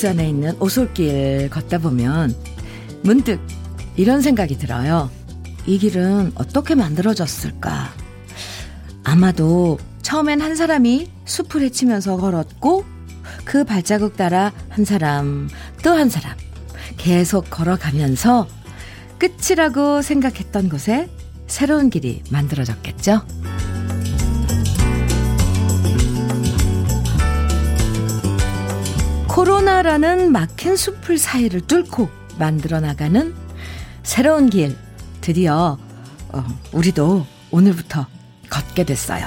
울산에 있는 오솔길 걷다 보면 문득 이런 생각이 들어요. 이 길은 어떻게 만들어졌을까? 아마도 처음엔 한 사람이 숲을 헤치면서 걸었고 그 발자국 따라 한 사람 또 한 사람 계속 걸어가면서 끝이라고 생각했던 곳에 새로운 길이 만들어졌겠죠. 코로나라는 막힌 숲을 사이를 뚫고 만들어 나가는 새로운 길 드디어 어, 우리도 오늘부터 걷게 됐어요.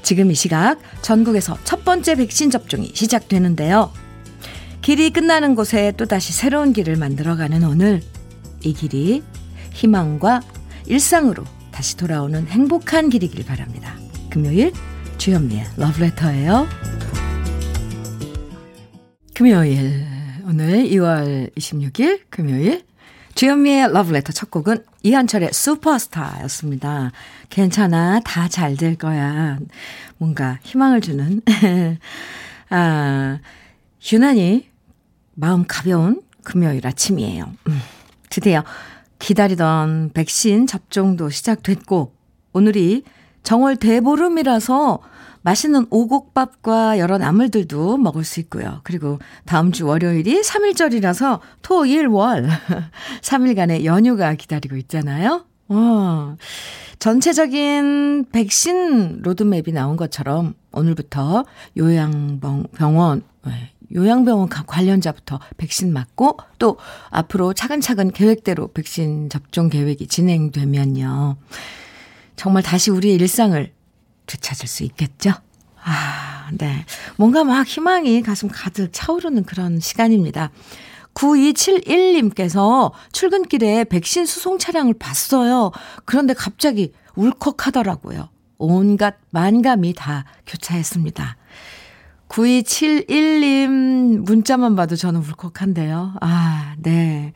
지금 이 시각 전국에서 첫 번째 백신 접종이 시작되는데요. 길이 끝나는 곳에 또다시 새로운 길을 만들어가는 오늘 이 길이 희망과 일상으로 다시 돌아오는 행복한 길이길 바랍니다. 금요일 주현미의 러브레터예요. 금요일 오늘 2월 26일 금요일 주현미의 러브레터 첫 곡은 이한철의 슈퍼스타였습니다. 괜찮아 다 잘 될 거야. 뭔가 희망을 주는 아 유난히 마음 가벼운 금요일 아침이에요. 음, 드디어 기다리던 백신 접종도 시작됐고 오늘이 정월 대보름이라서 맛있는 오곡밥과 여러 나물들도 먹을 수 있고요. 그리고 다음 주 월요일이 3일절이라서 토, 일, 월 3일간의 연휴가 기다리고 있잖아요. 어, 전체적인 백신 로드맵이 나온 것처럼 오늘부터 요양병원, 네, 요양병원 관련자부터 백신 맞고 또 앞으로 차근차근 계획대로 백신 접종 계획이 진행되면요. 정말 다시 우리의 일상을 되찾을 수 있겠죠? 아, 네. 뭔가 막 희망이 가슴 가득 차오르는 그런 시간입니다. 9271님께서 출근길에 백신 수송 차량을 봤어요. 그런데 갑자기 울컥하더라고요. 온갖 만감이 다 교차했습니다. 9271님 문자만 봐도 저는 울컥한데요. 아, 네.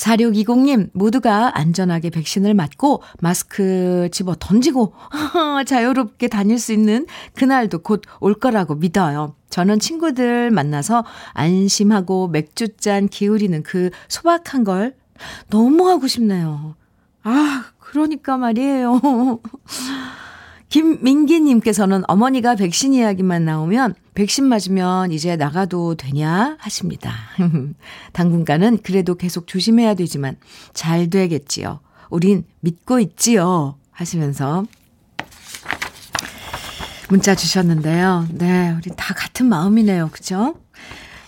4620님, 모두가 안전하게 백신을 맞고 마스크 집어 던지고 자유롭게 다닐 수 있는 그날도 곧 올 거라고 믿어요. 저는 친구들 만나서 안심하고 맥주잔 기울이는 그 소박한 걸 너무 하고 싶네요. 아, 그러니까 말이에요. 김민기님께서는 어머니가 백신 이야기만 나오면 백신 맞으면 이제 나가도 되냐 하십니다. 당분간은 그래도 계속 조심해야 되지만 잘 되겠지요. 우린 믿고 있지요. 하시면서 문자 주셨는데요. 네, 우리 다 같은 마음이네요. 그죠?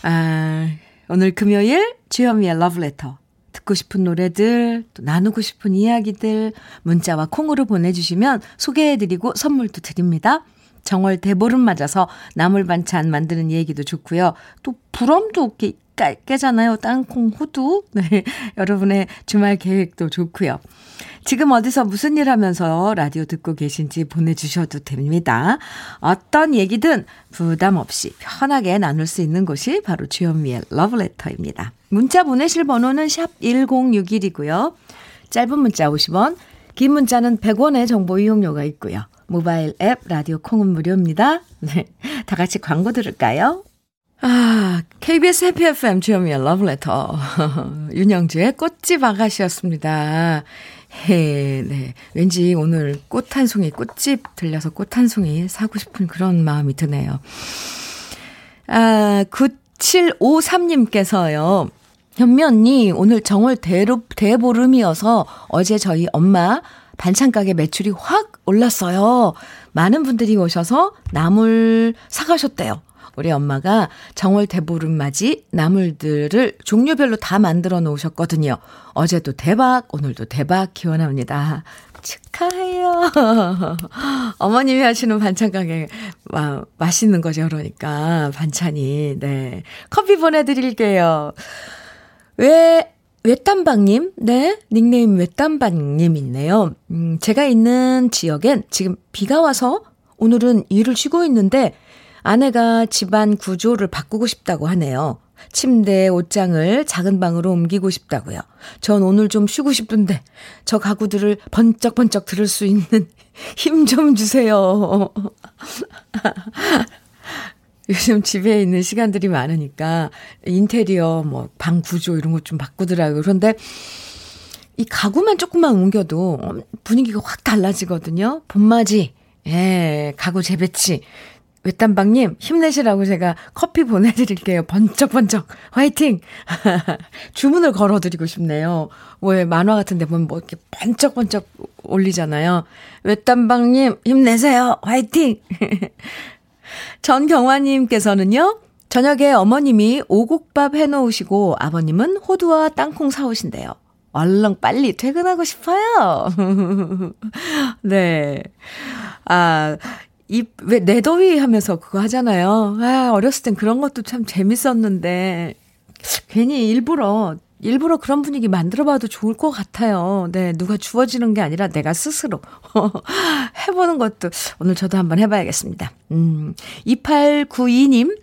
아, 오늘 금요일 주현미의 러브레터 듣고 싶은 노래들, 또 나누고 싶은 이야기들 문자와 콩으로 보내주시면 소개해드리고 선물도 드립니다. 정월 대보름 맞아서 나물 반찬 만드는 얘기도 좋고요. 또 부럼도 깨, 깨잖아요. 땅콩 호두. 네. 여러분의 주말 계획도 좋고요. 지금 어디서 무슨 일 하면서 라디오 듣고 계신지 보내주셔도 됩니다. 어떤 얘기든 부담 없이 편하게 나눌 수 있는 곳이 바로 주현미의 러브레터입니다. 문자 보내실 번호는 샵 1061이고요. 짧은 문자 50원, 긴 문자는 100원의 정보 이용료가 있고요. 모바일 앱 라디오 콩은 무료입니다. 네. 다 같이 광고 들을까요? 아, KBS 해피 FM 주현미의 러브레터. 윤영주의 꽃집 아가씨였습니다. 해, 네. 왠지 오늘 꽃 한 송이, 꽃집 들려서 꽃 한 송이 사고 싶은 그런 마음이 드네요. 아, 9753님께서요. 현미 언니, 오늘 정월 대로, 대보름이어서 어제 저희 엄마 반찬가게 매출이 확 올랐어요. 많은 분들이 오셔서 나물 사가셨대요. 우리 엄마가 정월 대보름 맞이 나물들을 종류별로 다 만들어 놓으셨거든요. 어제도 대박, 오늘도 대박 기원합니다. 축하해요. 어머님이 하시는 반찬 가게 와, 맛있는 거죠, 그러니까. 반찬이. 네. 커피 보내드릴게요. 왜, 외딴방님? 네. 닉네임 외딴방님 있네요. 음, 제가 있는 지역엔 지금 비가 와서 오늘은 일을 쉬고 있는데 아내가 집안 구조를 바꾸고 싶다고 하네요. 침대, 옷장을 작은 방으로 옮기고 싶다고요. 전 오늘 좀 쉬고 싶은데 저 가구들을 번쩍번쩍 들을 수 있는 힘 좀 주세요. 요즘 집에 있는 시간들이 많으니까 인테리어, 뭐, 방 구조 이런 것 좀 바꾸더라고요. 그런데 이 가구만 조금만 옮겨도 분위기가 확 달라지거든요. 봄맞이, 예, 가구 재배치. 외딴방님, 힘내시라고 제가 커피 보내드릴게요. 번쩍번쩍, 화이팅! 주문을 걸어드리고 싶네요. 왜 만화 같은 데 보면 뭐 이렇게 번쩍번쩍 올리잖아요. 외딴방님, 힘내세요. 화이팅! 전경화님께서는요, 저녁에 어머님이 오곡밥 해놓으시고 아버님은 호두와 땅콩 사오신대요. 얼른 빨리 퇴근하고 싶어요. 네. 아, 이, 왜, 내더위 하면서 그거 하잖아요. 아, 어렸을 땐 그런 것도 참 재밌었는데, 괜히 일부러, 일부러 그런 분위기 만들어 봐도 좋을 것 같아요. 네, 누가 주어지는 게 아니라 내가 스스로 해보는 것도 오늘 저도 한번 해봐야겠습니다. 음, 2892님,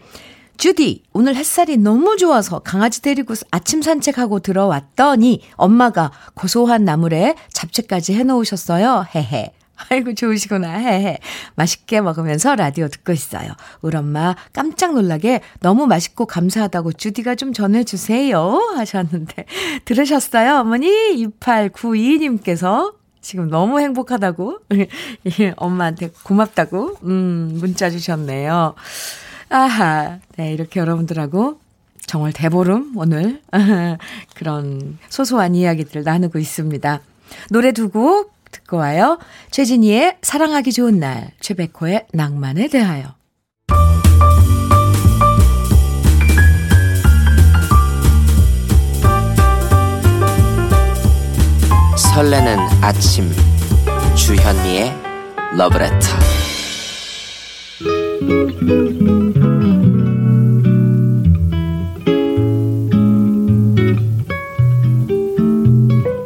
주디, 오늘 햇살이 너무 좋아서 강아지 데리고 아침 산책하고 들어왔더니 엄마가 고소한 나물에 잡채까지 해놓으셨어요. 헤헤. 아이고, 좋으시구나. 헤헤. 맛있게 먹으면서 라디오 듣고 있어요. 우리 엄마 깜짝 놀라게 너무 맛있고 감사하다고 주디가 좀 전해 주세요. 하셨는데. 들으셨어요? 어머니? 2892님께서 지금 너무 행복하다고. 엄마한테 고맙다고. 음, 문자 주셨네요. 아하. 네, 이렇게 여러분들하고 정말 대보름 오늘 그런 소소한 이야기들 나누고 있습니다. 노래 두곡 듣고 와요. 최진희의 사랑하기 좋은 날, 최백호의 낭만에 대하여. 설레는 아침 주현미의 러브레터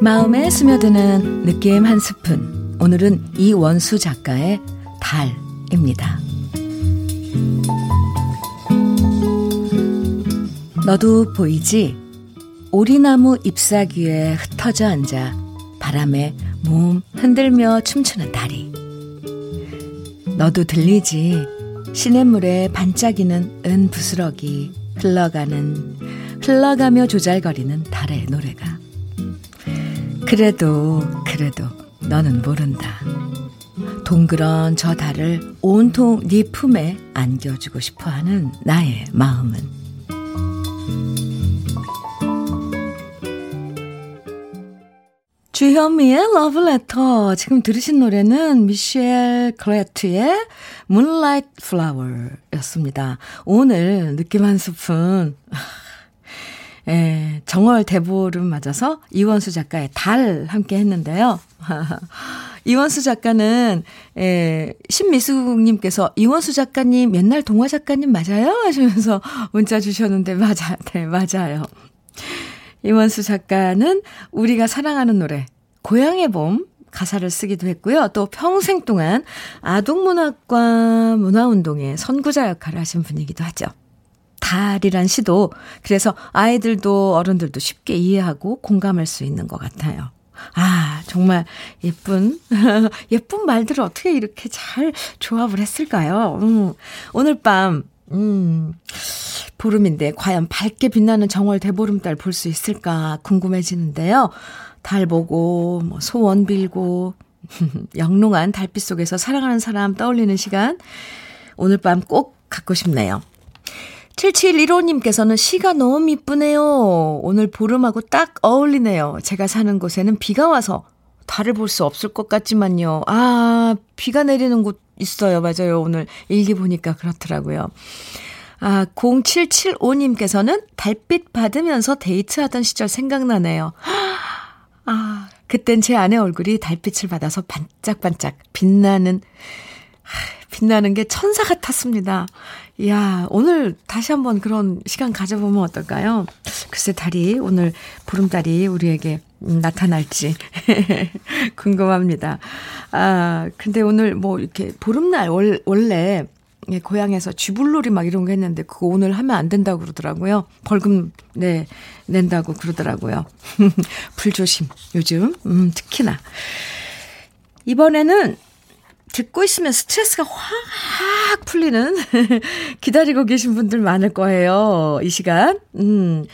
마음에 스며드는 느낌 한 스푼. 오늘은 이원수 작가의 달입니다. 너도 보이지? 오리나무 잎사귀에 흩어져 앉아 바람에 몸 흔들며 춤추는 달이. 너도 들리지? 시냇물에 반짝이는 은 부스러기 흘러가는 흘러가며 조잘거리는 달의 노래가. 그래도, 그래도 너는 모른다. 동그런 저 달을 온통 네 품에 안겨주고 싶어 하는 나의 마음은. 주현미의 러브레터. 지금 들으신 노래는 미셸 클레트의 Moonlight Flower 였습니다. 오늘 느낌 한 스푼. 예, 정월 대보름 맞아서 이원수 작가의 달 함께 했는데요. 이원수 작가는, 예, 신미숙님께서 이원수 작가님 옛날 동화 작가님 맞아요? 하시면서 문자 주셨는데, 맞아, 네, 맞아요. 이원수 작가는 우리가 사랑하는 노래, 고향의 봄, 가사를 쓰기도 했고요. 또 평생 동안 아동문학과 문화운동의 선구자 역할을 하신 분이기도 하죠. 달이란 시도 그래서 아이들도 어른들도 쉽게 이해하고 공감할 수 있는 것 같아요. 아, 정말 예쁜, 예쁜 말들을 어떻게 이렇게 잘 조합을 했을까요? 음, 오늘 밤, 음, 보름인데 과연 밝게 빛나는 정월 대보름달 볼 수 있을까 궁금해지는데요. 달 보고, 뭐 소원 빌고, 영롱한 달빛 속에서 사랑하는 사람 떠올리는 시간, 오늘 밤 꼭 갖고 싶네요. 7715님께서는 시가 너무 이쁘네요. 오늘 보름하고 딱 어울리네요. 제가 사는 곳에는 비가 와서 달을 볼 수 없을 것 같지만요. 아, 비가 내리는 곳 있어요. 맞아요. 오늘 일기 보니까 그렇더라고요. 아, 0775님께서는 달빛 받으면서 데이트하던 시절 생각나네요. 아, 그땐 제 아내 얼굴이 달빛을 받아서 반짝반짝 빛나는, 빛나는 게 천사 같았습니다. 이야, 오늘 다시 한번 그런 시간 가져보면 어떨까요? 글쎄, 달이, 오늘 보름달이 우리에게 나타날지 궁금합니다. 아, 근데 오늘 뭐 이렇게 보름날 월, 원래 예, 고향에서 쥐불놀이 막 이런 거 했는데 그거 오늘 하면 안 된다고 그러더라고요. 벌금 네 낸다고 그러더라고요. 불조심 요즘 음 특히나 이번에는 듣고 있으면 스트레스가 확 풀리는 기다리고 계신 분들 많을 거예요. 이 시간. 음.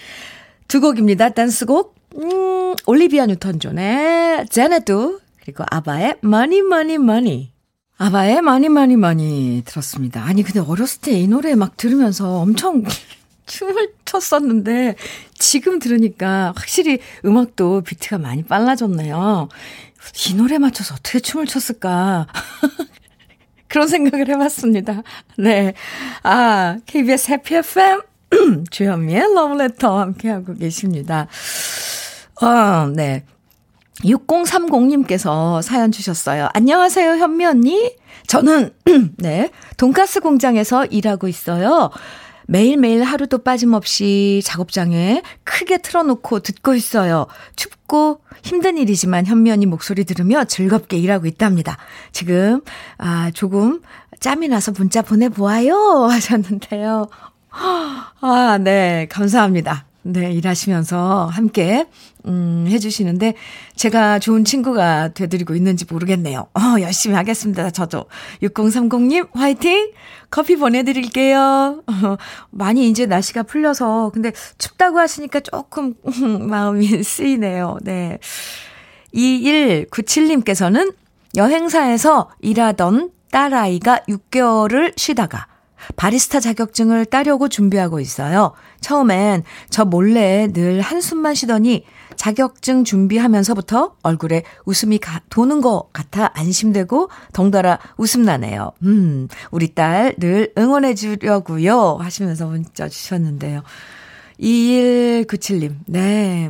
두 곡입니다. 댄스곡. 음, 올리비아 뉴턴 존의 제네두 그리고 아바의 Money Money. 아바의 Money Money 들었습니다. 아니 근데 어렸을 때 이 노래 막 들으면서 엄청 춤을 췄었는데 지금 들으니까 확실히 음악도 비트가 많이 빨라졌네요. 이 노래 맞춰서 어떻게 춤을 췄을까? 그런 생각을 해봤습니다. 네. 아, KBS 해피 FM 주현미의 러브레터 함께하고 계십니다. 어, 네. 6030님께서 사연 주셨어요. 안녕하세요, 현미 언니. 저는, 네, 돈가스 공장에서 일하고 있어요. 매일매일 하루도 빠짐없이 작업장에 크게 틀어놓고 듣고 있어요. 춥고 힘든 일이지만 언니 목소리 들으며 즐겁게 일하고 있답니다. 지금, 아, 조금 짬이 나서 문자 보내보아요. 하셨는데요. 아, 네. 감사합니다. 네, 일하시면서 함께, 음, 해주시는데, 제가 좋은 친구가 되드리고 있는지 모르겠네요. 어, 열심히 하겠습니다. 저도. 6030님, 화이팅! 커피 보내드릴게요. 어, 많이 이제 날씨가 풀려서, 근데 춥다고 하시니까 조금, 마음이 쓰이네요. 네. 2197님께서는 여행사에서 일하던 딸아이가 6개월을 쉬다가 바리스타 자격증을 따려고 준비하고 있어요. 처음엔 저 몰래 늘 한숨만 쉬더니 자격증 준비하면서부터 얼굴에 웃음이 가, 도는 것 같아 안심되고 덩달아 웃음 나네요. 음, 우리 딸 늘 응원해 주려고요. 하시면서 문자 주셨는데요. 2197님, 네.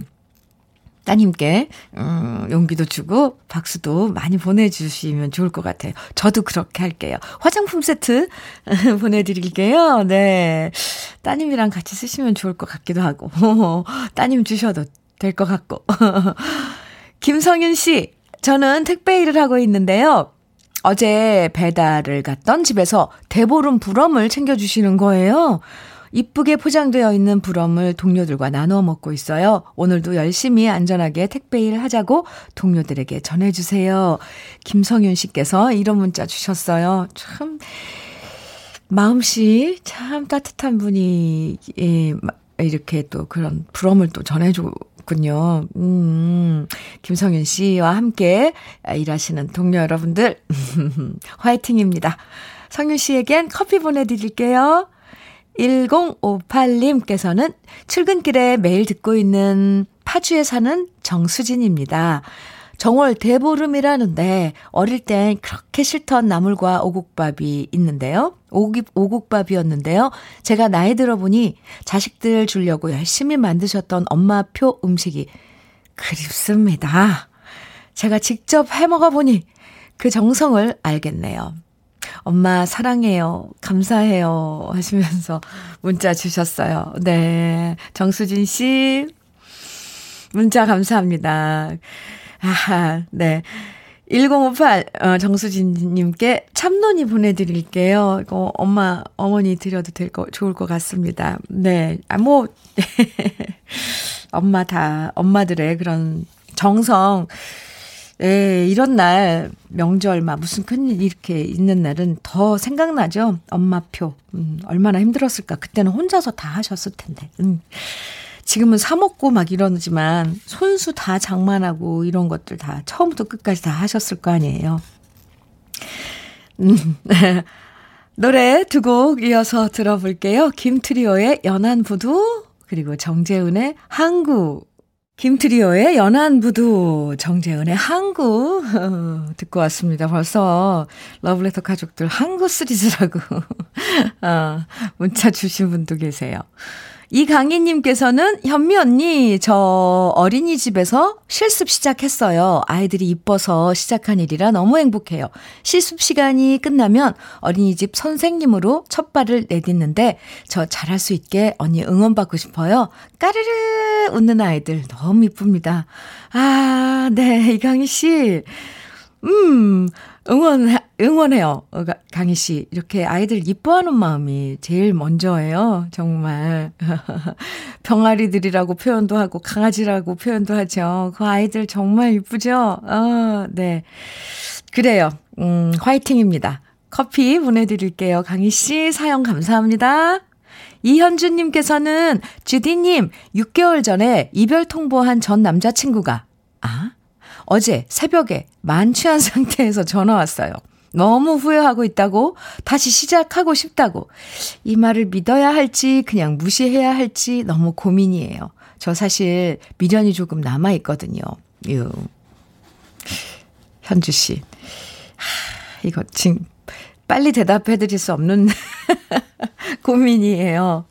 따님께 음, 용기도 주고 박수도 많이 보내주시면 좋을 것 같아요. 저도 그렇게 할게요. 화장품 세트 보내드릴게요. 네. 따님이랑 같이 쓰시면 좋을 것 같기도 하고 따님 주셔도 될 것 같고 김성윤 씨, 저는 택배 일을 하고 있는데요. 어제 배달을 갔던 집에서 대보름 불엄을 챙겨주시는 거예요. 이쁘게 포장되어 있는 부럼을 동료들과 나누어 먹고 있어요. 오늘도 열심히 안전하게 택배 일 하자고 동료들에게 전해주세요. 김성윤 씨께서 이런 문자 주셨어요. 참, 마음씨 참 따뜻한 분이, 예, 이렇게 또 그런 부럼을 또 전해주군요. 음, 김성윤 씨와 함께 일하시는 동료 여러분들, 화이팅입니다. 성윤 씨에겐 커피 보내드릴게요. 1058님께서는 출근길에 매일 듣고 있는 파주에 사는 정수진입니다. 정월 대보름이라는데 어릴 땐 그렇게 싫던 나물과 오곡밥이 있는데요. 오기, 오곡밥이었는데요. 제가 나이 들어보니 자식들 주려고 열심히 만드셨던 엄마표 음식이 그립습니다. 제가 직접 해 먹어보니 그 정성을 알겠네요. 엄마 사랑해요. 감사해요. 하시면서 문자 주셨어요. 네. 정수진 씨, 문자 감사합니다. 아하, 네. 1058, 어, 정수진님께 참론이 보내드릴게요. 이거 엄마, 어머니 드려도 될 거, 좋을 것 같습니다. 네. 아, 뭐, 엄마 다, 엄마들의 그런 정성, 예, 이런 날, 명절, 막 무슨 큰일 이렇게 있는 날은 더 생각나죠? 엄마표. 음, 얼마나 힘들었을까. 그때는 혼자서 다 하셨을 텐데. 음. 지금은 사먹고 막 이러지만, 손수 다 장만하고 이런 것들 다 처음부터 끝까지 다 하셨을 거 아니에요. 음, 노래 두 곡 이어서 들어볼게요. 김트리오의 연안부두, 그리고 정재은의 항구 김트리오의 연안부두, 정재은의 항구 듣고 왔습니다. 벌써 러블레터 가족들 항구 시리즈라고 어, 문자 주신 분도 계세요. 이강희님께서는 현미 언니, 저 어린이집에서 실습 시작했어요. 아이들이 이뻐서 시작한 일이라 너무 행복해요. 실습 시간이 끝나면 어린이집 선생님으로 첫 발을 내딛는데 저 잘할 수 있게 언니 응원받고 싶어요. 까르르 웃는 아이들 너무 이쁩니다. 아, 네, 이강희 씨. 음, 응원, 응원해요. 어, 강희 씨. 이렇게 아이들 이뻐하는 마음이 제일 먼저예요. 정말. 병아리들이라고 표현도 하고, 강아지라고 표현도 하죠. 그 아이들 정말 이쁘죠? 어, 네. 그래요. 음, 화이팅입니다. 커피 보내드릴게요. 강희 씨, 사연 감사합니다. 이현주님께서는 주디님 6개월 전에 이별 통보한 전 남자친구가 아 어제 새벽에 만취한 상태에서 전화 왔어요. 너무 후회하고 있다고 다시 시작하고 싶다고 이 말을 믿어야 할지 그냥 무시해야 할지 너무 고민이에요. 저 사실 미련이 조금 남아 있거든요. 유. 현주 씨. 하, 이거 지금 빨리 대답해 드릴 수 없는 고민이에요.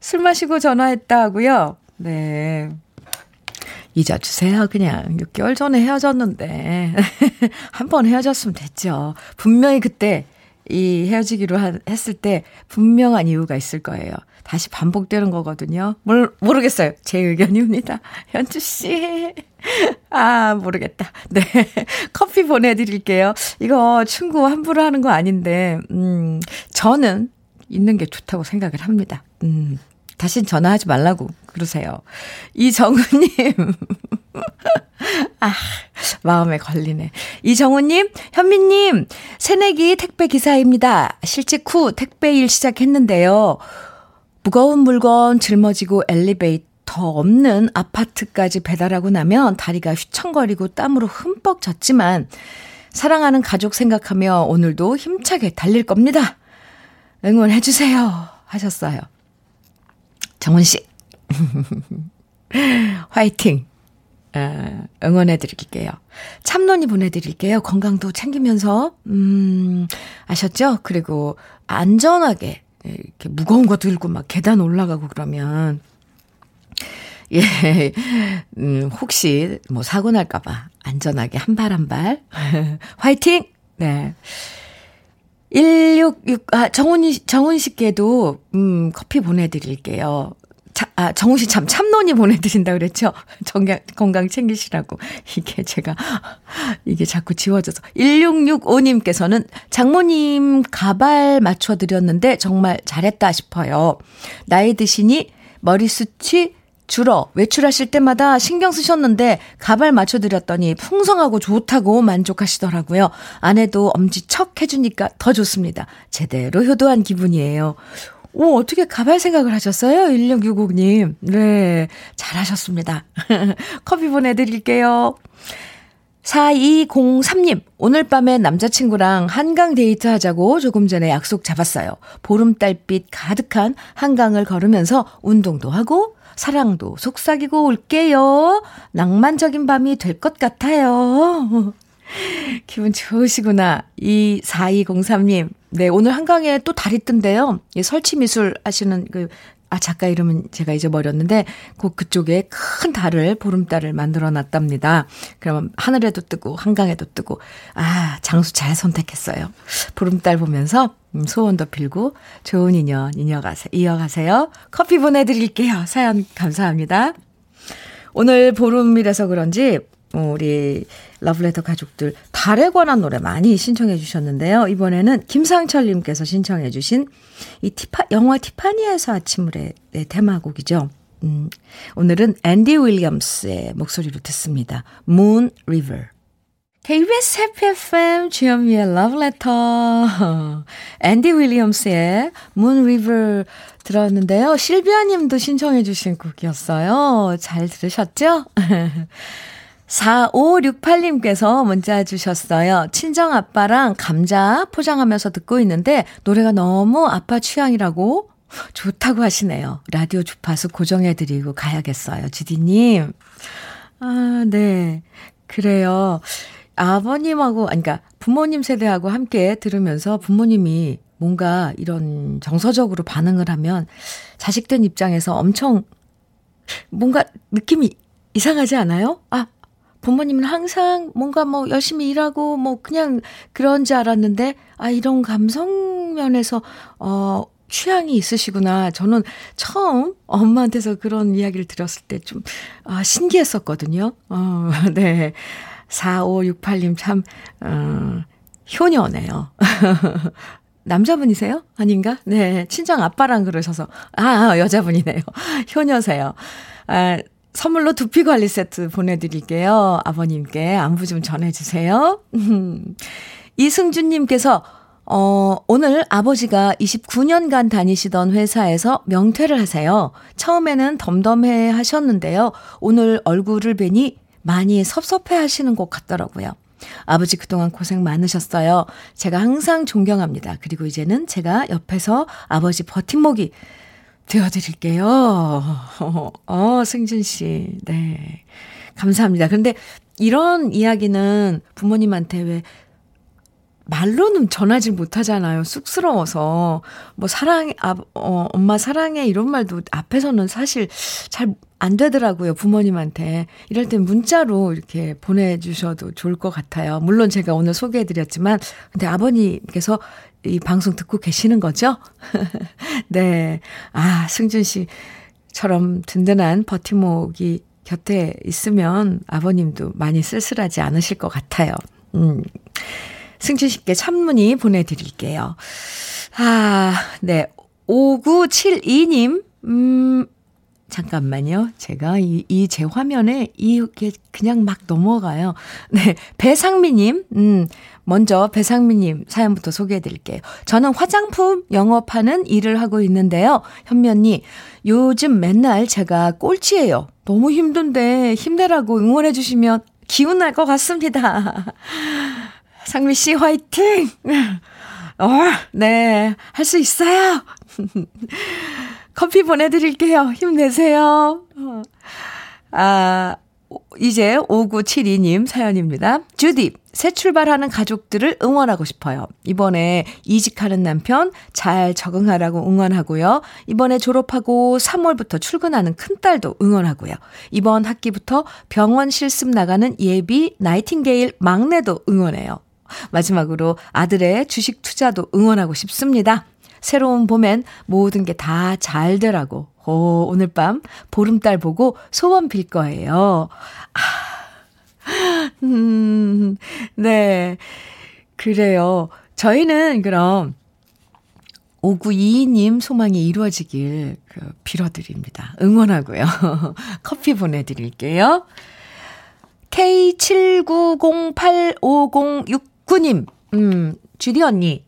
술 마시고 전화했다고요? 네. 잊어주세요. 그냥 6개월 전에 헤어졌는데 한 번 헤어졌으면 됐죠. 분명히 그때 이 헤어지기로 하, 했을 때 분명한 이유가 있을 거예요. 다시 반복되는 거거든요. 모르, 모르겠어요. 제 의견입니다. 현주 씨. 아, 모르겠다. 네. 커피 보내드릴게요. 이거 충고 함부로 하는 거 아닌데, 음, 저는 있는 게 좋다고 생각을 합니다. 음, 다신 전화하지 말라고 그러세요. 이정우님. 아, 마음에 걸리네. 이정우님, 현미님, 새내기 택배 기사입니다. 실직 후 택배 일 시작했는데요. 무거운 물건 짊어지고 엘리베이터 없는 아파트까지 배달하고 나면 다리가 휘청거리고 땀으로 흠뻑 젖지만 사랑하는 가족 생각하며 오늘도 힘차게 달릴 겁니다. 응원해주세요. 하셨어요. 정훈 씨. 화이팅. 어, 응원해 드릴게요. 참론이 보내드릴게요. 건강도 챙기면서, 음, 아셨죠? 그리고 안전하게, 이렇게 무거운 거 들고 막 계단 올라가고 그러면, 예, 음, 혹시 뭐 사고 날까봐 안전하게 한 발 한 발. 화이팅! 네. 166, 아, 정훈이, 정훈 씨께도, 음, 커피 보내드릴게요. 자, 아, 정훈 씨 참, 참론이 보내드린다 그랬죠? 정강, 건강 챙기시라고. 이게 제가, 이게 자꾸 지워져서. 1665님께서는 장모님 가발 맞춰드렸는데 정말 잘했다 싶어요. 나이 드시니 머리숱이 줄어 외출하실 때마다 신경 쓰셨는데 가발 맞춰드렸더니 풍성하고 좋다고 만족하시더라고요. 아내도 엄지척 해주니까 더 좋습니다. 제대로 효도한 기분이에요. 오, 어떻게 가발 생각을 하셨어요? 1660님. 네, 잘하셨습니다. 커피 보내드릴게요. 4203님, 오늘 밤에 남자친구랑 한강 데이트 하자고 조금 전에 약속 잡았어요. 보름달빛 가득한 한강을 걸으면서 운동도 하고 사랑도 속삭이고 올게요. 낭만적인 밤이 될 것 같아요. 기분 좋으시구나. 이 4203님. 네, 오늘 한강에 또 달이 뜬데요. 이 설치 미술 하시는 그, 아, 작가 이름은 제가 잊어버렸는데, 그, 그쪽에 큰 달을, 보름달을 만들어 놨답니다. 그러면 하늘에도 뜨고, 한강에도 뜨고, 아, 장수 잘 선택했어요. 보름달 보면서, 음, 소원도 빌고, 좋은 인연, 이어가세요. 이어가세요. 커피 보내드릴게요. 사연 감사합니다. 오늘 보름이라서 그런지, 우리 러브레터 가족들 달에 관한 노래 많이 신청해 주셨는데요. 이번에는 김상철 님께서 신청해 주신 이 티파, 영화 티파니에서 아침을의 테마곡이죠. 음, 오늘은 앤디 윌리엄스의 목소리로 듣습니다. Moon River. KBS 해피 FM 주현미의 러브레터 앤디 윌리엄스의 Moon River 들었는데요. 실비아 님도 신청해 주신 곡이었어요. 잘 들으셨죠? 4568님께서 문자 주셨어요. 친정 아빠랑 감자 포장하면서 듣고 있는데 노래가 너무 아빠 취향이라고 좋다고 하시네요. 라디오 주파수 고정해드리고 가야겠어요. 지디님. 아, 네. 그래요. 아버님하고, 아니, 그러니까 부모님 세대하고 함께 들으면서 부모님이 뭔가 이런 정서적으로 반응을 하면 자식된 입장에서 엄청 뭔가 느낌이 이상하지 않아요? 아, 부모님은 항상 뭔가 뭐 열심히 일하고 뭐 그냥 그런 줄 알았는데, 아, 이런 감성 면에서, 어, 취향이 있으시구나. 저는 처음 엄마한테서 그런 이야기를 들었을 때 좀, 아, 신기했었거든요. 어, 네. 4568님 참, 어, 효녀네요. 남자분이세요? 아닌가? 네, 친정 아빠랑 그러셔서. 아, 여자분이네요. 효녀세요. 아, 선물로 두피 관리 세트 보내드릴게요. 아버님께 안부 좀 전해주세요. 이승준님께서, 어, 오늘 아버지가 29년간 다니시던 회사에서 명퇴를 하세요. 처음에는 덤덤해 하셨는데요. 오늘 얼굴을 뵈니 많이 섭섭해 하시는 것 같더라고요. 아버지 그동안 고생 많으셨어요. 제가 항상 존경합니다. 그리고 이제는 제가 옆에서 아버지 버팀목이 되어드릴게요. 어, 승준 씨. 네. 감사합니다. 근데 이런 이야기는 부모님한테 왜 말로는 전하지 못하잖아요. 쑥스러워서. 뭐, 사랑, 아, 어, 엄마 사랑해. 이런 말도 앞에서는 사실 잘 안 되더라고요. 부모님한테. 이럴 땐 문자로 이렇게 보내주셔도 좋을 것 같아요. 물론 제가 오늘 소개해드렸지만, 근데 아버님께서 이 방송 듣고 계시는 거죠? 네. 아, 승준 씨처럼 든든한 버팀목이 곁에 있으면 아버님도 많이 쓸쓸하지 않으실 것 같아요. 음. 승준 씨께 찬문이 보내드릴게요. 아, 네. 5972님, 음, 잠깐만요. 제가 이, 이 제 화면에 이게 그냥 막 넘어가요. 네. 배상미님, 음, 먼저 배상미님 사연부터 소개해 드릴게요. 저는 화장품 영업하는 일을 하고 있는데요. 현면이 요즘 맨날 제가 꼴찌예요. 너무 힘든데 힘내라고 응원해 주시면 기운 날 것 같습니다. 상미 씨 화이팅! 어, 네, 할 수 있어요. 커피 보내드릴게요. 힘내세요. 어. 아, 이제 5972님 사연입니다. 주디, 새 출발하는 가족들을 응원하고 싶어요. 이번에 이직하는 남편 잘 적응하라고 응원하고요. 이번에 졸업하고 3월부터 출근하는 큰딸도 응원하고요. 이번 학기부터 병원 실습 나가는 예비 나이팅게일 막내도 응원해요. 마지막으로 아들의 주식 투자도 응원하고 싶습니다. 새로운 봄엔 모든 게 다 잘 되라고. 오, 오늘 밤 보름달 보고 소원 빌 거예요. 아, 음, 네. 그래요. 저희는 그럼 5922님 소망이 이루어지길 그 빌어드립니다. 응원하고요. 커피 보내드릴게요. K790850 구님, 음, 주디 언니.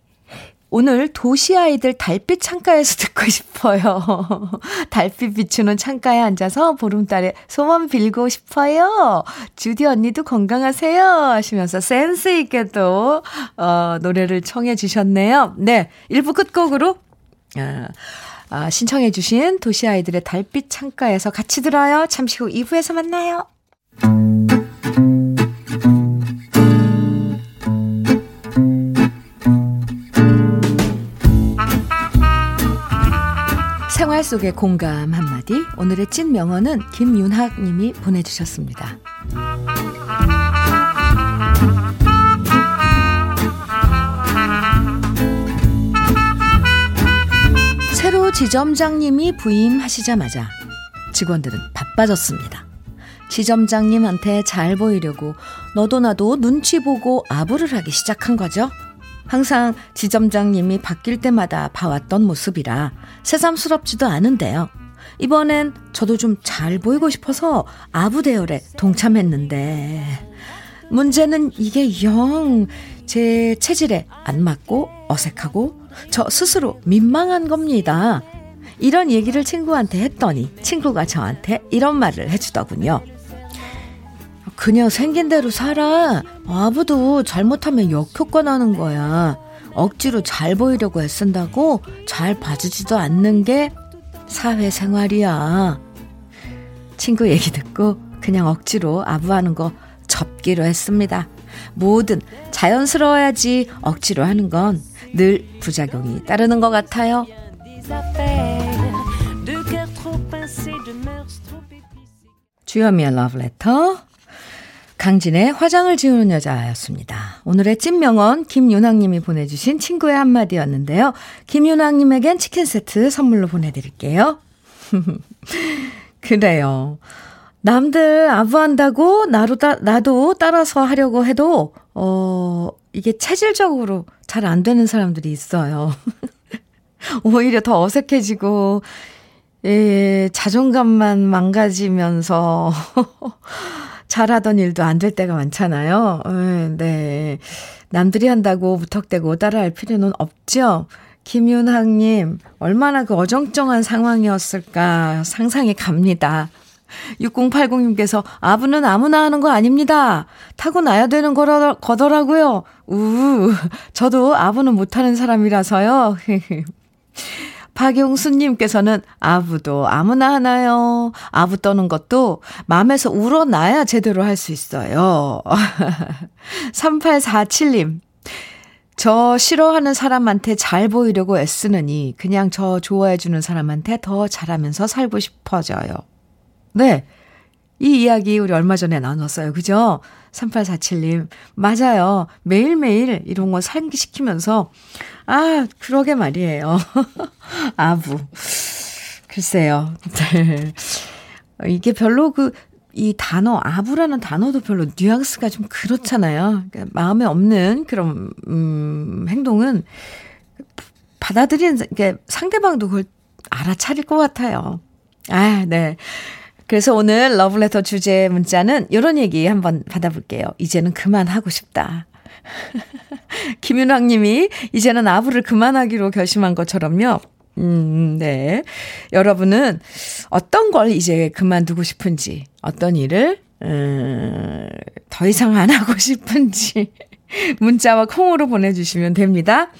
오늘 도시 아이들 달빛 창가에서 듣고 싶어요. 달빛 비추는 창가에 앉아서 보름달에 소원 빌고 싶어요. 주디 언니도 건강하세요. 하시면서 센스 있게도, 어, 노래를 청해 주셨네요. 네. 1부 끝곡으로, 아, 아, 신청해 주신 도시 아이들의 달빛 창가에서 같이 들어요. 잠시 후 2부에서 만나요. 속의 공감 한마디. 오늘의 찐 명언은 김윤학 님이 보내주셨습니다. 새로 지점장님이 부임하시자마자 직원들은 바빠졌습니다. 지점장님한테 잘 보이려고 너도 나도 눈치 보고 아부를 하기 시작한 거죠. 항상 지점장님이 바뀔 때마다 봐왔던 모습이라 새삼스럽지도 않은데요. 이번엔 저도 좀 잘 보이고 싶어서 아부 대열에 동참했는데 문제는 이게 영 제 체질에 안 맞고 어색하고 저 스스로 민망한 겁니다. 이런 얘기를 친구한테 했더니 친구가 저한테 이런 말을 해주더군요. 그냥 생긴 대로 살아. 아부도 잘못하면 역효과 나는 거야. 억지로 잘 보이려고 애쓴다고 잘 봐주지도 않는 게 사회생활이야. 친구 얘기 듣고 그냥 억지로 아부하는 거 접기로 했습니다. 뭐든 자연스러워야지 억지로 하는 건 늘 부작용이 따르는 것 같아요. 주현미의 러브레터 강진의 화장을 지우는 여자였습니다. 오늘의 찐명언 김윤학님이 보내주신 친구의 한마디였는데요. 김윤학님에겐 치킨 세트 선물로 보내드릴게요. 그래요. 남들 아부한다고 나로 따, 나도 따라서 하려고 해도, 어, 이게 체질적으로 잘 안 되는 사람들이 있어요. 오히려 더 어색해지고, 예, 자존감만 망가지면서 잘하던 일도 안 될 때가 많잖아요. 예, 네. 남들이 한다고 무턱대고 따라할 필요는 없죠. 김윤학님, 얼마나 그 어정쩡한 상황이었을까 상상이 갑니다. 6080님께서 아부는 아무나 하는 거 아닙니다. 타고나야 되는 거라, 거더라고요. 우, 저도 아부는 못하는 사람이라서요. 박용수님께서는 아부도 아무나 하나요. 아부 떠는 것도 마음에서 우러나야 제대로 할 수 있어요. 3847님. 저 싫어하는 사람한테 잘 보이려고 애쓰느니 그냥 저 좋아해주는 사람한테 더 잘하면서 살고 싶어져요. 네. 이 이야기 우리 얼마 전에 나눴어요. 그죠? 3847님. 맞아요. 매일매일 이런 거 상기시키면서, 아, 그러게 말이에요. 아부. 글쎄요. 네. 이게 별로 그, 이 단어, 아부라는 단어도 별로 뉘앙스가 좀 그렇잖아요. 그러니까 마음에 없는 그런, 음, 행동은 받아들이는, 이게 상대방도 그걸 알아차릴 것 같아요. 아, 네. 그래서 오늘 러브레터 주제 문자는 이런 얘기 한번 받아볼게요. 이제는 그만하고 싶다. 김윤학 님이 이제는 아부를 그만하기로 결심한 것처럼요. 음, 네. 여러분은 어떤 걸 이제 그만두고 싶은지, 어떤 일을, 음, 더 이상 안 하고 싶은지, 문자와 콩으로 보내주시면 됩니다.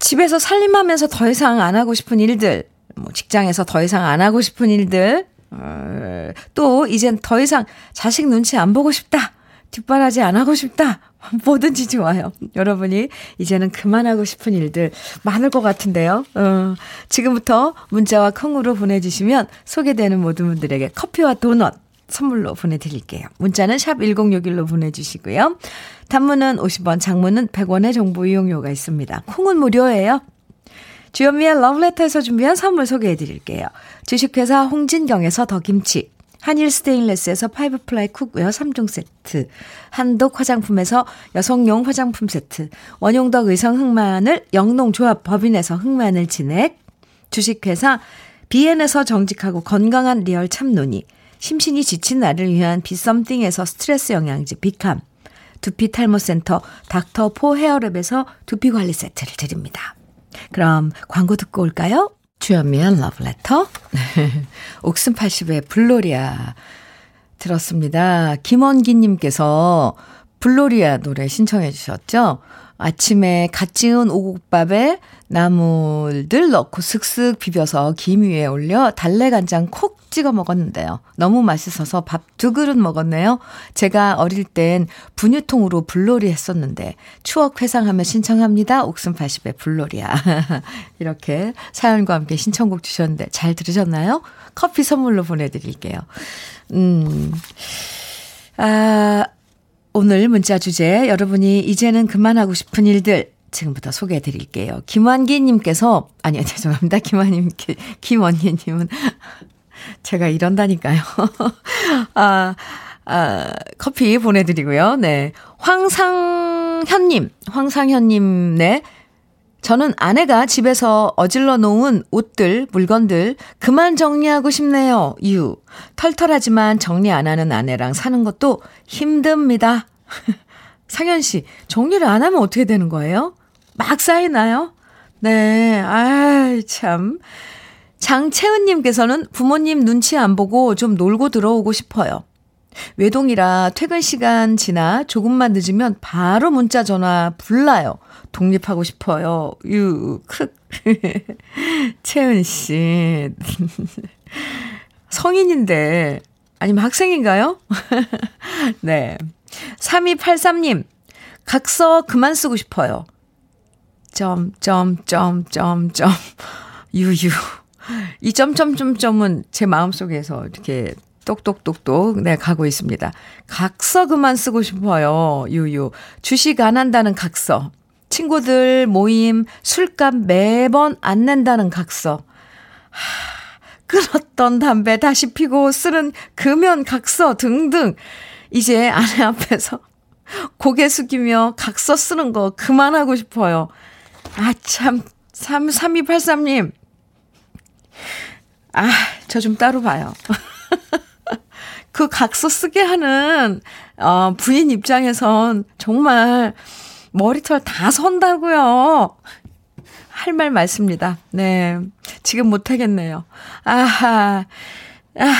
집에서 살림하면서 더 이상 안 하고 싶은 일들, 뭐 직장에서 더 이상 안 하고 싶은 일들, 어, 또 이젠 더 이상 자식 눈치 안 보고 싶다. 뒷바라지 안 하고 싶다. 뭐든지 좋아요. 여러분이 이제는 그만하고 싶은 일들 많을 것 같은데요. 어, 지금부터 문자와 콩으로 보내주시면 소개되는 모든 분들에게 커피와 도넛 선물로 보내드릴게요. 문자는 샵 1061로 보내주시고요. 단문은 50원, 장문은 100원의 정보 이용료가 있습니다. 콩은 무료예요. 주현미의 러브레터에서 준비한 선물 소개해 드릴게요. 주식회사 홍진경에서 더김치, 한일 스테인레스에서 five ply cookware 3종 세트, 한독 화장품에서 여성용 화장품 세트, 원용덕 의성 흑마늘 영농조합 법인에서 흑마늘 진액, 주식회사 비엔에서 정직하고 건강한 리얼 참논이, 심신이 지친 나를 위한 비썸띵에서 스트레스 영양제 비캄, 두피 탈모센터 닥터 포 헤어랩에서 두피 관리 세트를 드립니다. 그럼 광고 듣고 올까요? 주현미의 러브레터. 옥슨 80의 불놀이야 들었습니다. 김원기님께서 불놀이야 노래 신청해 주셨죠? 아침에 갓 지은 오곡밥에 나물들 넣고 슥슥 비벼서 김 위에 올려 달래 간장 콕 찍어 먹었는데요. 너무 맛있어서 밥 두 그릇 먹었네요. 제가 어릴 땐 분유통으로 불놀이 했었는데 추억 회상하며 신청합니다. 옥순 80의 불놀이야. 이렇게 사연과 함께 신청곡 주셨는데 잘 들으셨나요? 커피 선물로 보내드릴게요. 음. 아, 오늘 문자 주제 여러분이 이제는 그만하고 싶은 일들 지금부터 소개해 드릴게요. 김완기님께서, 아니요, 죄송합니다. 김완님, 김원기 님은, 제가 이런다니까요. 아, 아, 커피 보내드리고요. 네. 황상현님, 황상현님, 네. 저는 아내가 집에서 어질러 놓은 옷들, 물건들 그만 정리하고 싶네요. 유. 털털하지만 정리 안 하는 아내랑 사는 것도 힘듭니다. 상현 씨, 정리를 안 하면 어떻게 되는 거예요? 막 쌓이나요? 네, 아이, 참. 장채은님께서는 부모님 눈치 안 보고 좀 놀고 들어오고 싶어요. 외동이라 퇴근 시간 지나 조금만 늦으면 바로 문자 전화 불나요. 독립하고 싶어요. 유, 크. 채은 씨. 성인인데, 아니면 학생인가요? 네. 3283님, 각서 그만 쓰고 싶어요. 점, 점, 점, 점, 점, 유유. 이 점점점점은 제 마음속에서 이렇게 똑똑똑똑 네 가고 있습니다. 각서 그만 쓰고 싶어요. 유유. 주식 안 한다는 각서. 친구들 모임 술값 매번 안 낸다는 각서. 하, 끊었던 담배 다시 피고 쓰는 금연 각서 등등. 이제 아내 앞에서 고개 숙이며 각서 쓰는 거 그만하고 싶어요. 아, 참, 3, 3283님. 아, 저 좀 따로 봐요. 그 각서 쓰게 하는, 어, 부인 입장에선 정말 머리털 다 선다고요. 할 말 많습니다. 네. 지금 못하겠네요. 아하. 아,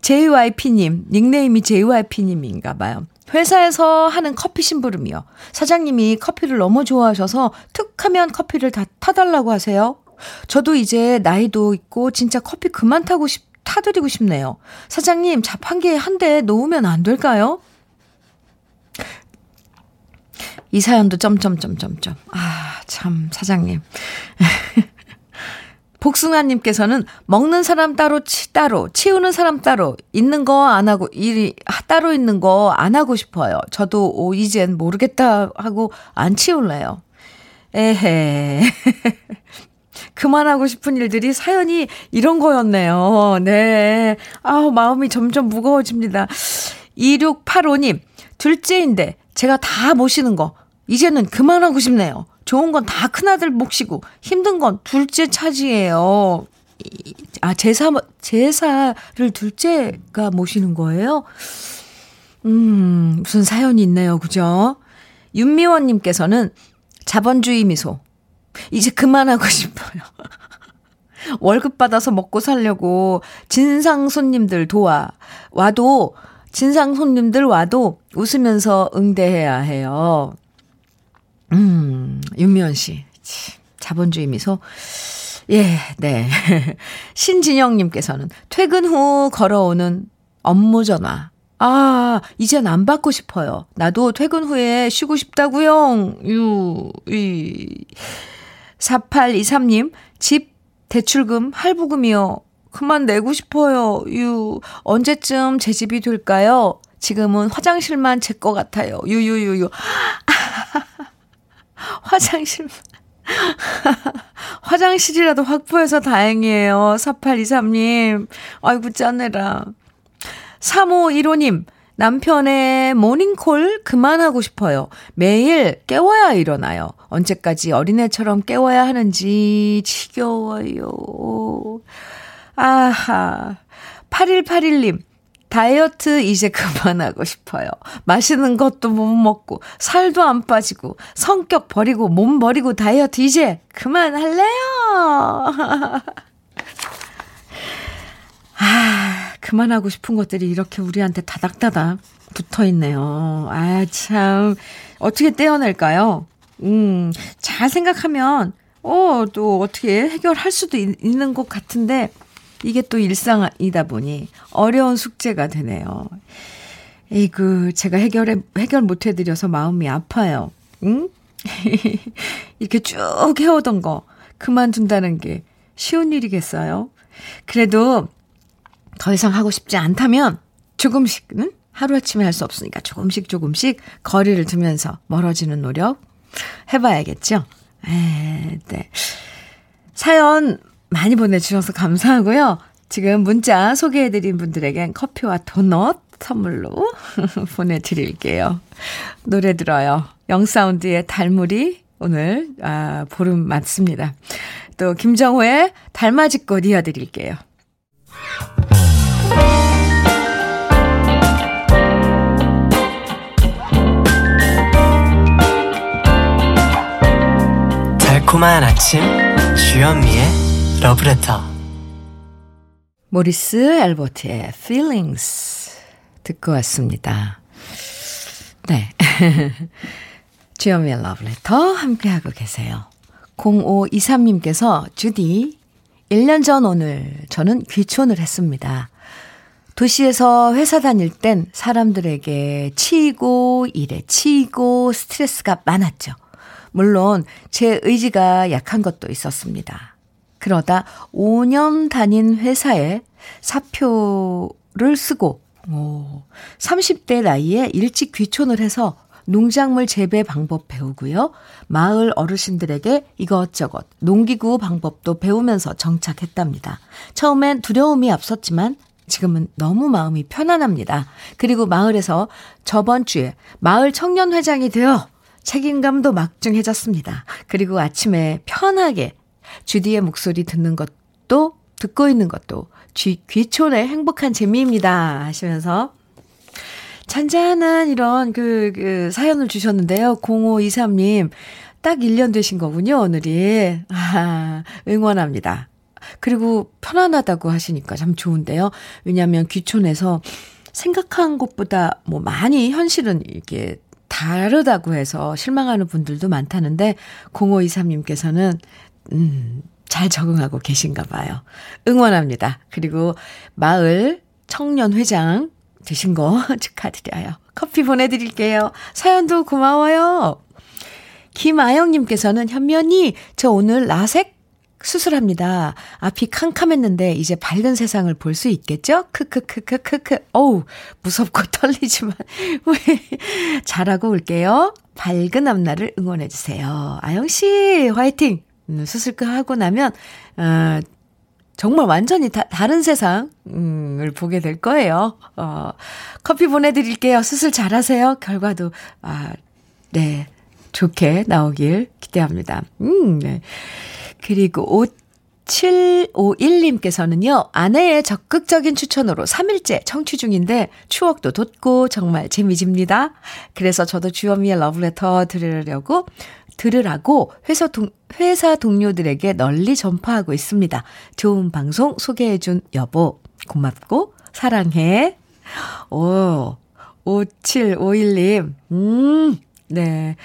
JYP님, 닉네임이 JYP님인가 봐요. 회사에서 하는 커피 심부름이요. 사장님이 커피를 너무 좋아하셔서 툭 하면 커피를 다 타달라고 하세요. 저도 이제 나이도 있고 진짜 커피 그만 타고 싶, 타드리고 싶네요. 사장님, 자판기에 한 대 놓으면 안 될까요? 이 사연도 점점점점점. 아, 참, 사장님. 복숭아님께서는 먹는 사람 따로 치 따로 치우는 사람 따로 있는 거 안 하고 일이 따로 있는 거 안 하고 싶어요. 저도 오 이젠 모르겠다 하고 안 치울래요. 에헤. 그만하고 싶은 일들이 사연이 이런 거였네요. 네. 아우, 마음이 점점 무거워집니다. 2685님, 둘째인데 제가 다 모시는 거, 이제는 그만하고 싶네요. 좋은 건 다 큰아들 몫이고 힘든 건 둘째 차지예요. 아, 제사, 제사를 둘째가 모시는 거예요? 음, 무슨 사연이 있네요. 그죠? 윤미원님께서는 자본주의 미소. 이제 그만하고 싶어요. 월급 받아서 먹고 살려고 진상 손님들 도와. 와도, 진상 손님들 와도 웃으면서 응대해야 해요. 음, 윤미연 씨. 자본주의 미소. 예, 네. 신진영님께서는 퇴근 후 걸어오는 업무 전화. 아, 이젠 안 받고 싶어요. 나도 퇴근 후에 쉬고 싶다고요. 유, 이. 4823님, 집 대출금 할부금이요. 그만 내고 싶어요. 유, 언제쯤 제 집이 될까요? 지금은 화장실만 제거 같아요. 유유유유. 화장실, 화장실이라도 확보해서 다행이에요. 4823님. 아이고, 짠해라. 3515님, 남편의 모닝콜 그만하고 싶어요. 매일 깨워야 일어나요. 언제까지 어린애처럼 깨워야 하는지 지겨워요. 아하. 8181님, 다이어트 이제 그만하고 싶어요. 맛있는 것도 못 먹고, 살도 안 빠지고, 성격 버리고, 몸 버리고 다이어트 이제 그만할래요. 아, 그만하고 싶은 것들이 이렇게 우리한테 다닥다닥 붙어 있네요. 아, 참. 어떻게 떼어낼까요? 음, 잘 생각하면, 어, 또 어떻게 해결할 수도 있, 있는 것 같은데, 이게 또 일상이다 보니 어려운 숙제가 되네요. 에이그, 제가 해결해, 해결 못 해드려서 마음이 아파요. 응? 이렇게 쭉 해오던 거 그만둔다는 게 쉬운 일이겠어요? 그래도 더 이상 하고 싶지 않다면 조금씩은 하루아침에 할 수 없으니까 조금씩 조금씩 거리를 두면서 멀어지는 노력 해봐야겠죠? 에, 네. 사연 많이 보내주셔서 감사하고요. 지금 문자 소개해드린 분들에겐 커피와 도넛 선물로 보내드릴게요. 노래 들어요. 영사운드의 달무리 오늘 아, 보름 맞습니다. 또 김정호의 달맞이꽃 이어드릴게요. 달콤한 아침 주현미의 러브레터 모리스 엘버트의 Feelings 듣고 왔습니다. 네. 주현미의 러브레터 함께하고 계세요. 0523님께서 주디 1년 전 오늘 저는 귀촌을 했습니다. 도시에서 회사 다닐 땐 사람들에게 치이고 일에 치이고 스트레스가 많았죠. 물론 제 의지가 약한 것도 있었습니다. 그러다 5년 다닌 회사에 사표를 쓰고, 오, 30대 나이에 일찍 귀촌을 해서 농작물 재배 방법 배우고요. 마을 어르신들에게 이것저것 농기구 방법도 배우면서 정착했답니다. 처음엔 두려움이 앞섰지만 지금은 너무 마음이 편안합니다. 그리고 마을에서 저번 주에 마을 청년회장이 되어 책임감도 막중해졌습니다. 그리고 아침에 편하게 주디의 목소리 듣는 것도 듣고 있는 것도 귀, 귀촌의 행복한 재미입니다. 하시면서 잔잔한 이런 그, 그 사연을 주셨는데요. 0523님, 딱 1년 되신 거군요, 오늘이. 아, 응원합니다. 그리고 편안하다고 하시니까 참 좋은데요. 왜냐하면 귀촌에서 생각한 것보다 뭐 많이 현실은 이게 다르다고 해서 실망하는 분들도 많다는데 0523님께서는 음, 잘 적응하고 계신가 봐요. 응원합니다. 그리고 마을 청년회장 되신 거 축하드려요. 커피 보내드릴게요. 사연도 고마워요. 김아영님께서는 현면이 저 오늘 라섹 수술합니다. 앞이 캄캄했는데 이제 밝은 세상을 볼 수 있겠죠? 크크크크크크. 어우, 무섭고 떨리지만 잘하고 올게요. 밝은 앞날을 응원해 주세요. 아영 씨, 화이팅. 음, 수술 끝 하고 나면 어 정말 완전히 다, 다른 세상을 보게 될 거예요. 어, 커피 보내드릴게요. 수술 잘하세요. 결과도, 아, 네. 좋게 나오길 기대합니다. 음, 네. 그리고 5751님께서는요, 아내의 적극적인 추천으로 3일째 청취 중인데 추억도 돋고 정말 재미집니다. 그래서 저도 주현미의 러브레터 들으려고, 들으라고 회사, 동, 회사 동료들에게 널리 전파하고 있습니다. 좋은 방송 소개해준 여보, 고맙고, 사랑해. 오, 5751님, 음, 네.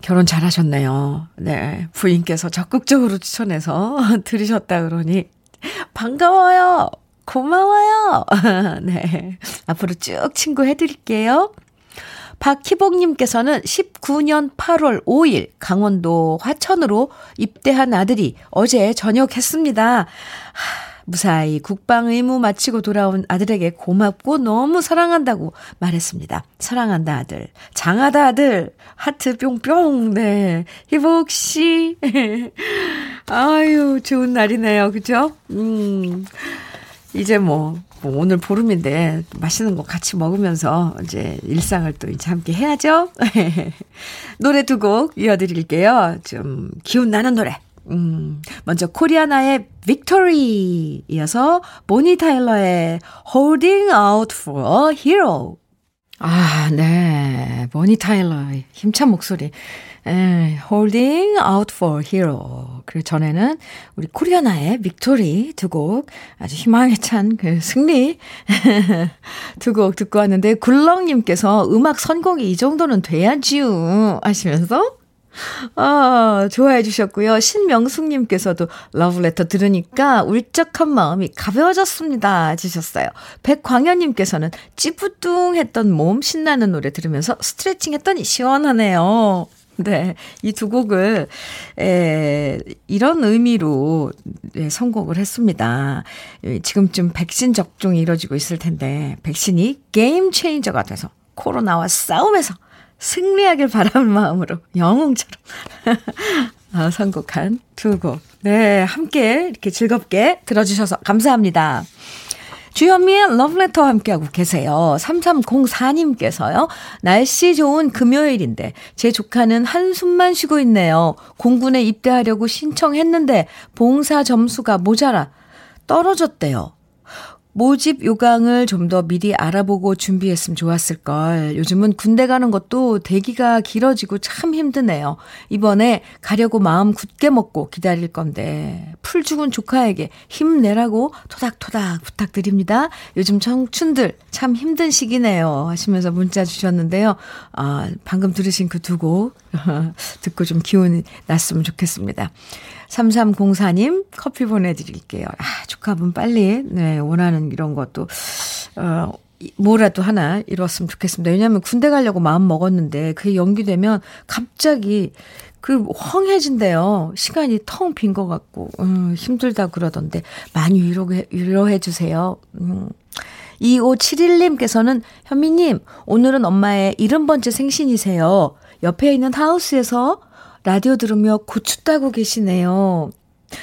결혼 잘하셨네요. 네. 부인께서 적극적으로 추천해서 들으셨다 그러니 반가워요. 고마워요. 네. 앞으로 쭉 친구 해드릴게요. 박희복님께서는 19년 8월 5일 강원도 화천으로 입대한 아들이 어제 전역했습니다. 하, 무사히 국방 의무 마치고 돌아온 아들에게 고맙고 너무 사랑한다고 말했습니다. 사랑한다 아들. 장하다 아들. 하트 뿅뿅. 네. 희복 씨. 아유, 좋은 날이네요. 그죠? 음. 이제 뭐, 뭐, 오늘 보름인데 맛있는 거 같이 먹으면서 이제 일상을 또 이제 함께 해야죠. 노래 두 곡 이어드릴게요. 좀 기운 나는 노래. 음, 먼저 코리아나의 Victory 이어서 보니 타일러의 Holding Out for a Hero. 아, 네. 보니 타일러의 힘찬 목소리. 에, Holding Out for Hero. 그리고 전에는 우리 코리아나의 Victory 두 곡 아주 희망에 찬 그 승리 두 곡 듣고 왔는데 굴렁님께서 음악 선곡이 이 정도는 돼야지요 하시면서 아, 좋아해 주셨고요. 신명숙님께서도 러브레터 들으니까 울적한 마음이 가벼워졌습니다. 주셨어요. 백광현님께서는 찌뿌둥했던 몸 신나는 노래 들으면서 스트레칭 했더니 시원하네요. 네. 이 두 곡을, 에, 이런 의미로 네, 선곡을 했습니다. 지금쯤 백신 접종이 이루어지고 있을 텐데, 백신이 게임 체인저가 돼서 코로나와 싸움에서 승리하길 바라는 마음으로 영웅처럼 아, 선곡한 두 곡. 네, 함께 이렇게 즐겁게 들어주셔서 감사합니다. 주현미의 러브레터와 함께하고 계세요. 3304님께서요. 날씨 좋은 금요일인데 제 조카는 한숨만 쉬고 있네요. 공군에 입대하려고 신청했는데 봉사 점수가 모자라 떨어졌대요. 모집 요강을 좀 더 미리 알아보고 준비했으면 좋았을 걸. 요즘은 군대 가는 것도 대기가 길어지고 참 힘드네요. 이번에 가려고 마음 굳게 먹고 기다릴 건데, 풀 죽은 조카에게 힘내라고 토닥토닥 부탁드립니다. 요즘 청춘들 참 힘든 시기네요. 하시면서 문자 주셨는데요. 아, 방금 들으신 그 두 곡 듣고 좀 기운이 났으면 좋겠습니다. 3304님 커피 보내드릴게요. 아, 조카분 빨리, 네, 원하는 이런 것도, 어, 뭐라도 하나 이뤘으면 좋겠습니다. 왜냐하면 군대 가려고 마음 먹었는데 그게 연기되면 갑자기 그 황해진대요. 시간이 텅 빈 것 같고 음, 힘들다 그러던데 많이 위로해, 위로해 주세요. 음, 2571님께서는 현미님, 오늘은 엄마의 70번째 생신이세요. 옆에 있는 하우스에서 라디오 들으며 고추 따고 계시네요.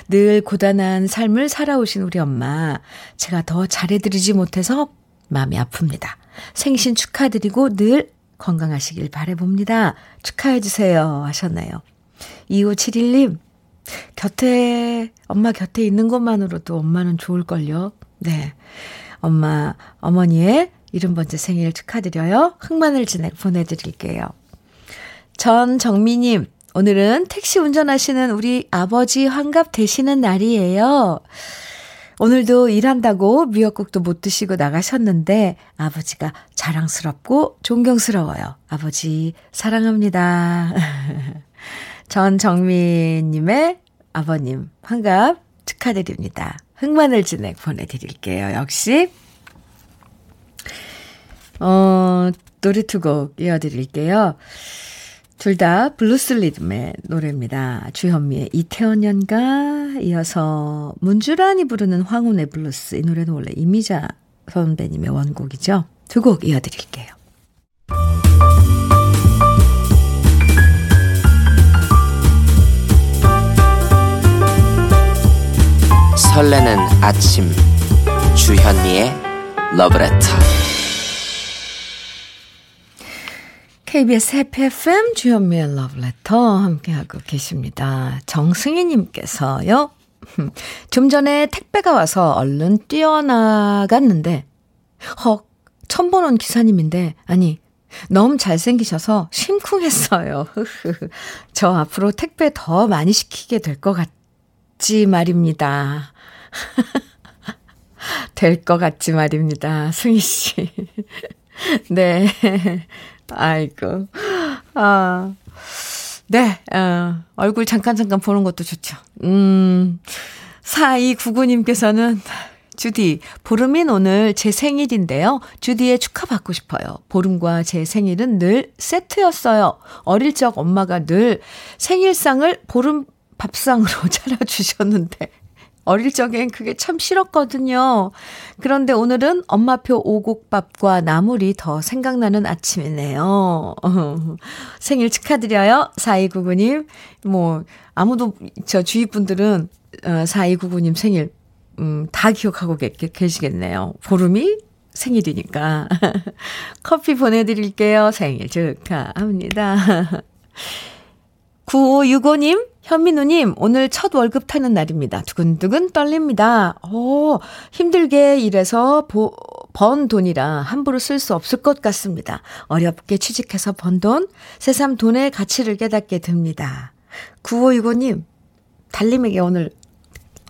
늘 고단한 삶을 살아오신 우리 엄마. 제가 더 잘해드리지 못해서 마음이 아픕니다. 생신 축하드리고 늘 건강하시길 바래봅니다. 축하해주세요. 하셨나요? 2571님, 곁에, 엄마 곁에 있는 것만으로도 엄마는 좋을걸요. 네. 엄마, 어머니의 70번째 생일 축하드려요. 흑마늘 진액 보내드릴게요. 전 정미님, 오늘은 택시 운전하시는 우리 아버지 환갑 되시는 날이에요. 오늘도 일한다고 미역국도 못 드시고 나가셨는데 아버지가 자랑스럽고 존경스러워요. 아버지 사랑합니다. 전정민님의 아버님 환갑 축하드립니다. 흑마늘 진액 보내드릴게요. 역시 어 노래 두 곡 이어드릴게요. 둘 다 블루스 리듬의 노래입니다. 주현미의 이태원 연가 이어서 문주란이 부르는 황혼의 블루스 이 노래는 원래 이미자 선배님의 원곡이죠. 두 곡 이어드릴게요. 설레는 아침 주현미의 러브레터 KBS 해피 FM 주현미의 러브레터 함께하고 계십니다. 정승희님께서요. 좀 전에 택배가 와서 얼른 뛰어나갔는데 헉 처음 보는 기사님인데 아니 너무 잘생기셔서 심쿵했어요. 저 앞으로 택배 더 많이 시키게 될 것 같지 말입니다. 될 것 같지 말입니다. 승희 씨. 네. 아이고. 아. 네, 어, 얼굴 잠깐 잠깐 보는 것도 좋죠. 음, 4299님께서는 주디, 보름인 오늘 제 생일인데요. 주디의 축하받고 싶어요. 보름과 제 생일은 늘 세트였어요. 어릴 적 엄마가 늘 생일상을 보름 밥상으로 차려주셨는데, 어릴 적엔 그게 참 싫었거든요. 그런데 오늘은 엄마표 오곡밥과 나물이 더 생각나는 아침이네요. 생일 축하드려요. 4299님. 뭐, 아무도, 저 주위 분들은, 4299님 어, 생일, 음, 다 기억하고 계, 계시겠네요. 보름이 생일이니까. 커피 보내드릴게요. 생일 축하합니다. 9565님, 현민우님, 오늘 첫 월급 타는 날입니다. 두근두근 떨립니다. 오, 힘들게 일해서 보, 번 돈이라 함부로 쓸 수 없을 것 같습니다. 어렵게 취직해서 번 돈, 새삼 돈의 가치를 깨닫게 됩니다. 9565님, 달님에게 오늘,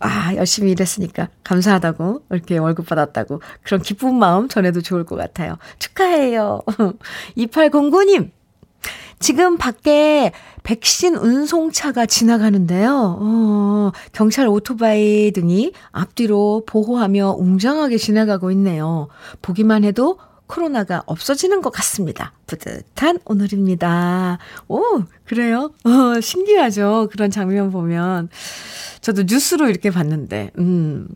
아, 열심히 일했으니까 감사하다고, 이렇게 월급 받았다고, 그런 기쁜 마음 전해도 좋을 것 같아요. 축하해요. 2809님, 지금 밖에 백신 운송차가 지나가는데요. 어, 경찰 오토바이 등이 앞뒤로 보호하며 웅장하게 지나가고 있네요. 보기만 해도 코로나가 없어지는 것 같습니다. 뿌듯한 오늘입니다. 오, 그래요? 어, 신기하죠? 그런 장면 보면. 저도 뉴스로 이렇게 봤는데, 음.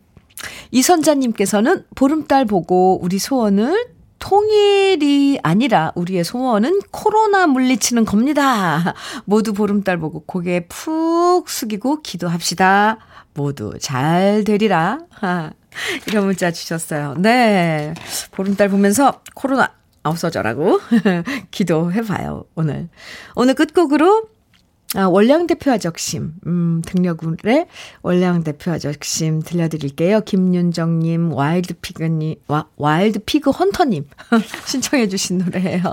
이선자님께서는 보름달 보고 우리 소원을 통일이 아니라 우리의 소원은 코로나 물리치는 겁니다. 모두 보름달 보고 고개 푹 숙이고 기도합시다. 모두 잘 되리라. 하, 이런 문자 주셨어요. 네. 보름달 보면서 코로나 없어져라고 기도해봐요, 오늘. 오늘 끝곡으로 아, 월량 대표 아적심, 음, 등려군의 월량 대표 아적심 들려드릴게요. 김윤정님, 와일드 피그님, 와, 와일드 피그 헌터님 신청해주신 노래예요.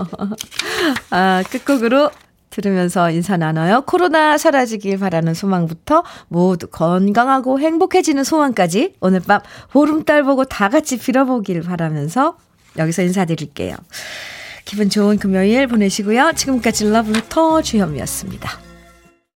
아, 끝곡으로 들으면서 인사 나눠요. 코로나 사라지길 바라는 소망부터 모두 건강하고 행복해지는 소망까지 오늘 밤 보름달 보고 다 같이 빌어보길 바라면서 여기서 인사드릴게요. 기분 좋은 금요일 보내시고요. 지금까지 러브레터 주현미였습니다.